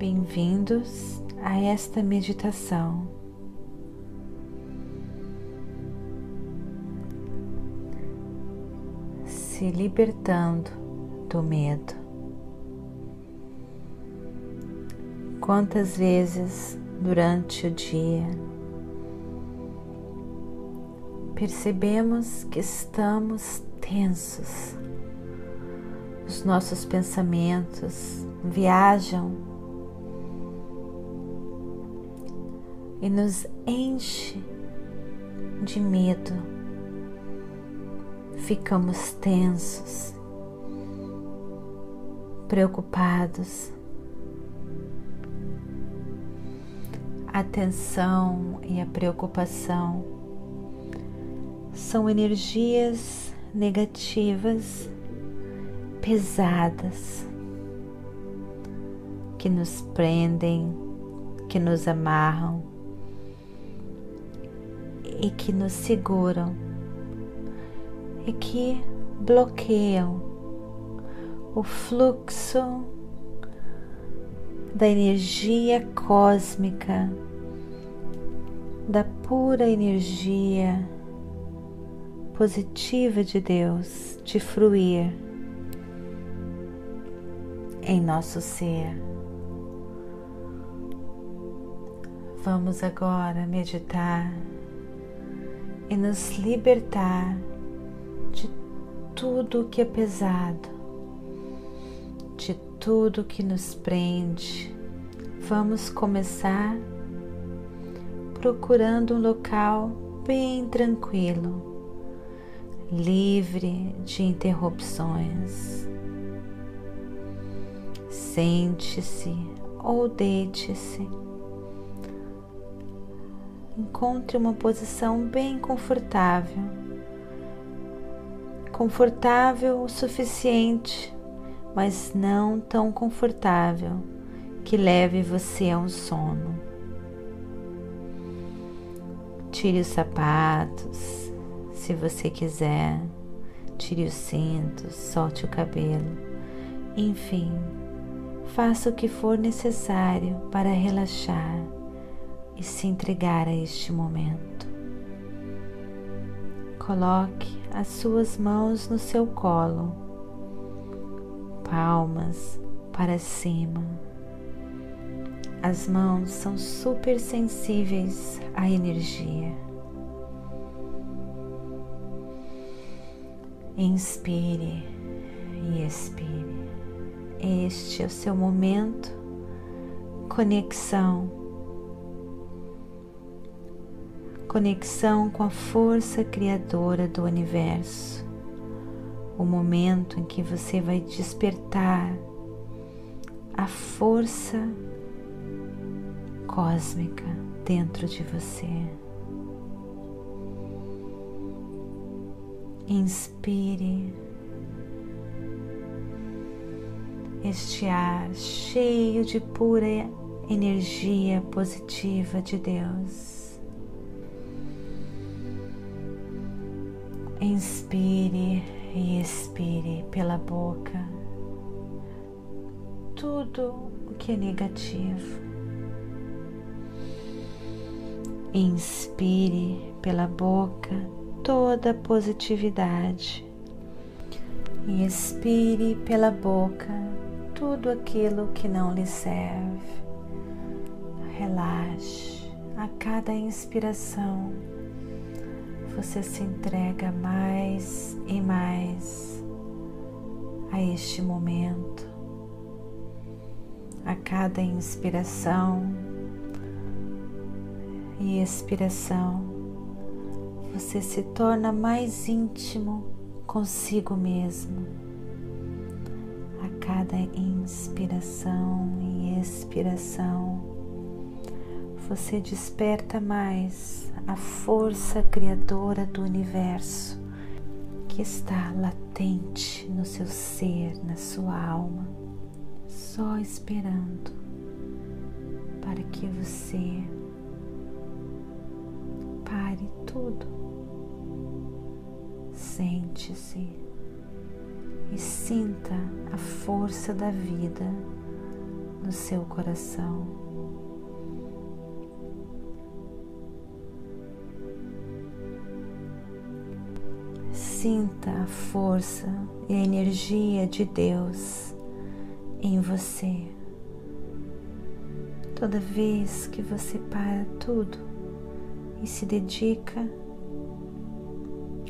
Bem-vindos a esta meditação. Se libertando do medo. Quantas vezes durante o dia percebemos que estamos tensos, os nossos pensamentos viajam e nos enche de medo, ficamos tensos, preocupados. A tensão e a preocupação são energias negativas, pesadas, que nos prendem, que nos amarram e que nos seguram e que bloqueiam o fluxo da energia cósmica, da pura energia positiva de Deus de fruir em nosso ser. Vamos agora meditar e nos libertar de tudo que é pesado, de tudo que nos prende. Vamos começar procurando um local bem tranquilo, livre de interrupções. Sente-se ou deite-se encontre uma posição bem confortável. Confortável o suficiente, mas não tão confortável que leve você a um sono. Tire os sapatos, se você quiser, tire os cintos, solte o cabelo, enfim, faça o que for necessário para relaxar e se entregar a este momento. Coloque as suas mãos no seu colo, palmas para cima. As mãos são super sensíveis à energia. Inspire e expire. Este é o seu momento conexão conexão com a força criadora do universo, o momento em que você vai despertar a força cósmica dentro de você. Inspire este ar cheio de pura energia positiva de Deus. Inspire e expire pela boca tudo o que é negativo. Inspire pela boca toda a positividade e expire pela boca tudo aquilo que não lhe serve. Relaxe a cada inspiração você se entrega mais e mais a este momento. A cada inspiração e expiração, você se torna mais íntimo consigo mesmo. A cada inspiração e expiração, você desperta mais a força criadora do universo que está latente no seu ser, na sua alma, só esperando para que você pare tudo, no seu coração. Sinta a força e a energia de Deus em você. Toda vez que você para tudo e se dedica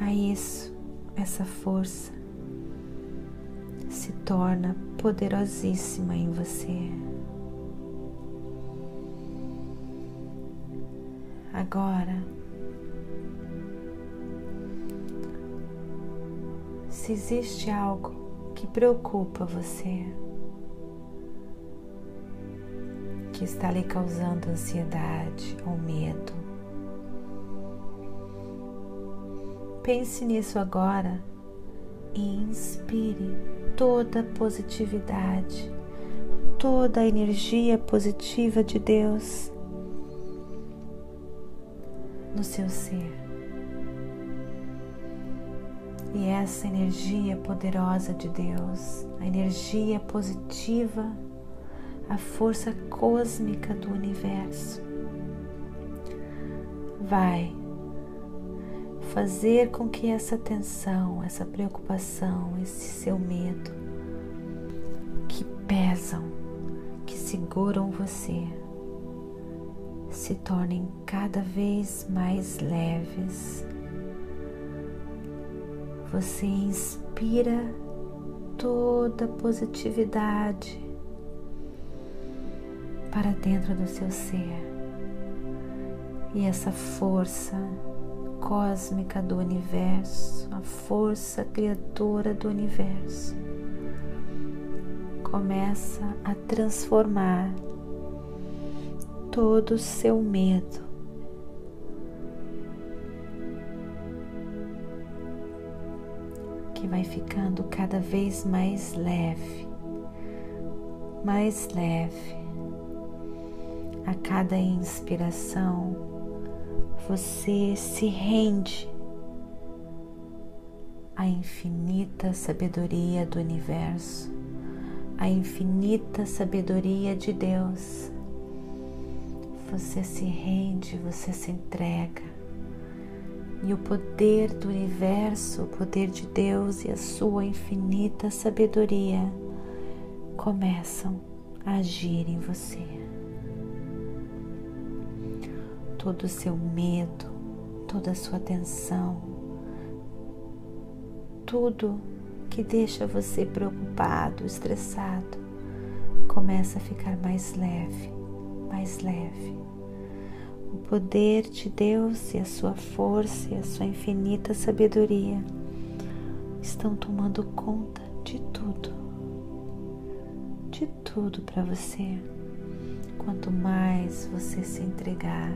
a isso, essa força se torna poderosíssima em você. Agora, se existe algo que preocupa você, que está lhe causando ansiedade ou medo, pense nisso agora e inspire toda a positividade, toda a energia positiva de Deus no seu ser. Essa energia poderosa de Deus, a energia positiva, a força cósmica do universo, vai fazer com que essa tensão, essa preocupação, esse seu medo que pesam, que seguram você, se tornem cada vez mais leves. Você inspira toda a positividade para dentro do seu ser. E essa força cósmica do universo, a força criadora do universo, começa a transformar todo o seu medo que vai ficando cada vez mais leve, mais leve. A cada inspiração, você se rende à infinita sabedoria do universo, à infinita sabedoria de Deus. Você se rende, você se entrega. E o poder do universo, o poder de Deus e a sua infinita sabedoria começam a agir em você todo o seu medo, toda a sua tensão, tudo que deixa você preocupado, estressado, começa a ficar mais leve, mais leve. O poder de Deus e a sua força e a sua infinita sabedoria estão tomando conta de tudo, de tudo para você. Quanto mais você se entregar,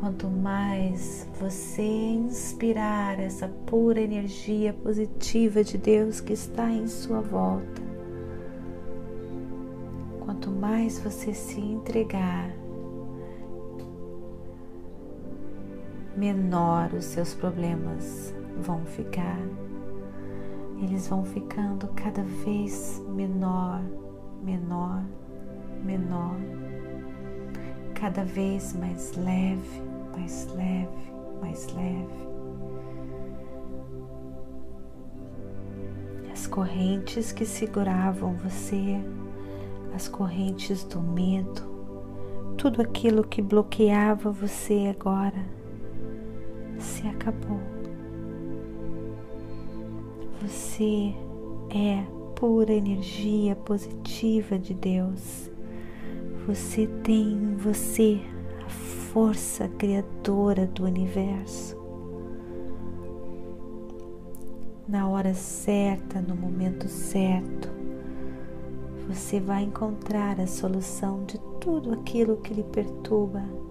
Quanto mais você inspirar essa pura energia positiva de Deus que está em sua volta, quanto mais você se entregar, menor os seus problemas vão ficar. Eles vão ficando cada vez menor, menor, menor, cada vez mais leve, mais leve, mais leve. As correntes que seguravam você, as correntes do medo, tudo aquilo que bloqueava você agora se acabou. Você é pura energia positiva de Deus. Você tem em você força criadora do universo. Na hora certa, no momento certo, você vai encontrar a solução de tudo aquilo que lhe perturba.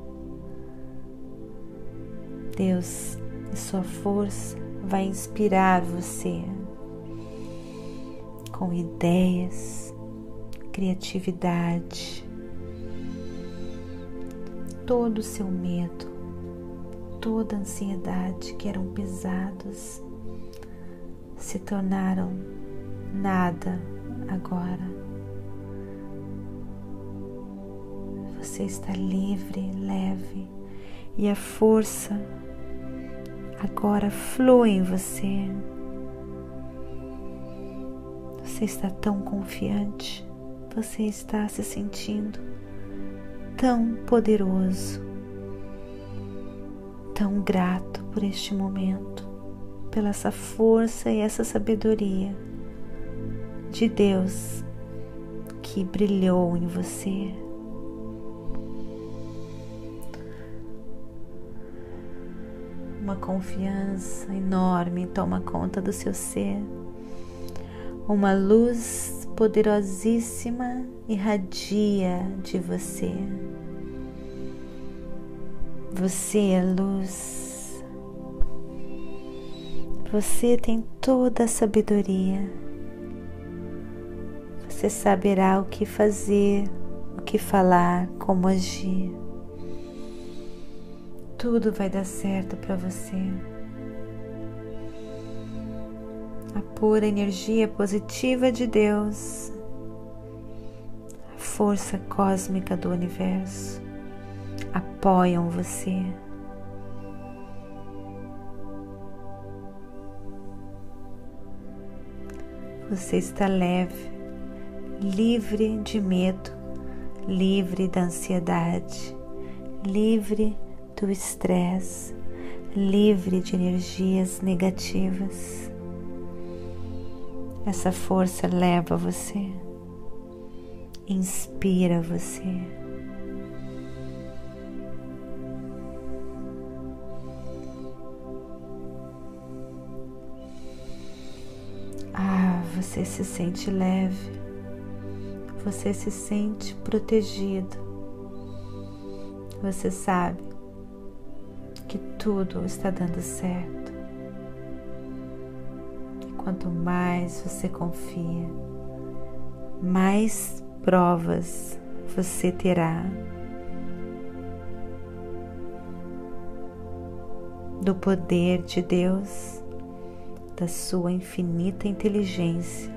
Deus e sua força vai inspirar você com ideias, criatividade, todo o seu medo, toda a ansiedade que eram pesados se tornaram nada agora. você está livre, leve e a força agora flui em você. Você está tão confiante, você está se sentindo tão poderoso, tão grato por este momento, pela essa força e essa sabedoria de Deus que brilhou em você. Confiança enorme toma conta do seu ser. Uma luz poderosíssima irradia de você. Você é luz. Você tem toda a sabedoria você saberá o que fazer, o que falar, como agir. Tudo vai dar certo para você. A pura energia positiva de Deus, a força cósmica do universo apoiam você. Você está leve, livre de medo, livre da ansiedade, livre do estresse, livre de energias negativas. Essa força leva você, inspira você. Ah, você se sente leve você se sente protegido. Você sabe que tudo está dando certo. E quanto mais você confia, mais provas você terá do poder de Deus, da sua infinita inteligência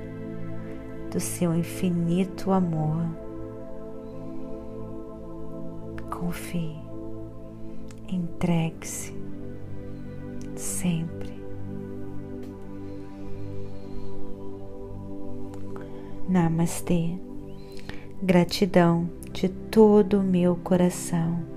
do seu infinito amor. Confie, entregue-se sempre. Namastê. Gratidão de todo o meu coração.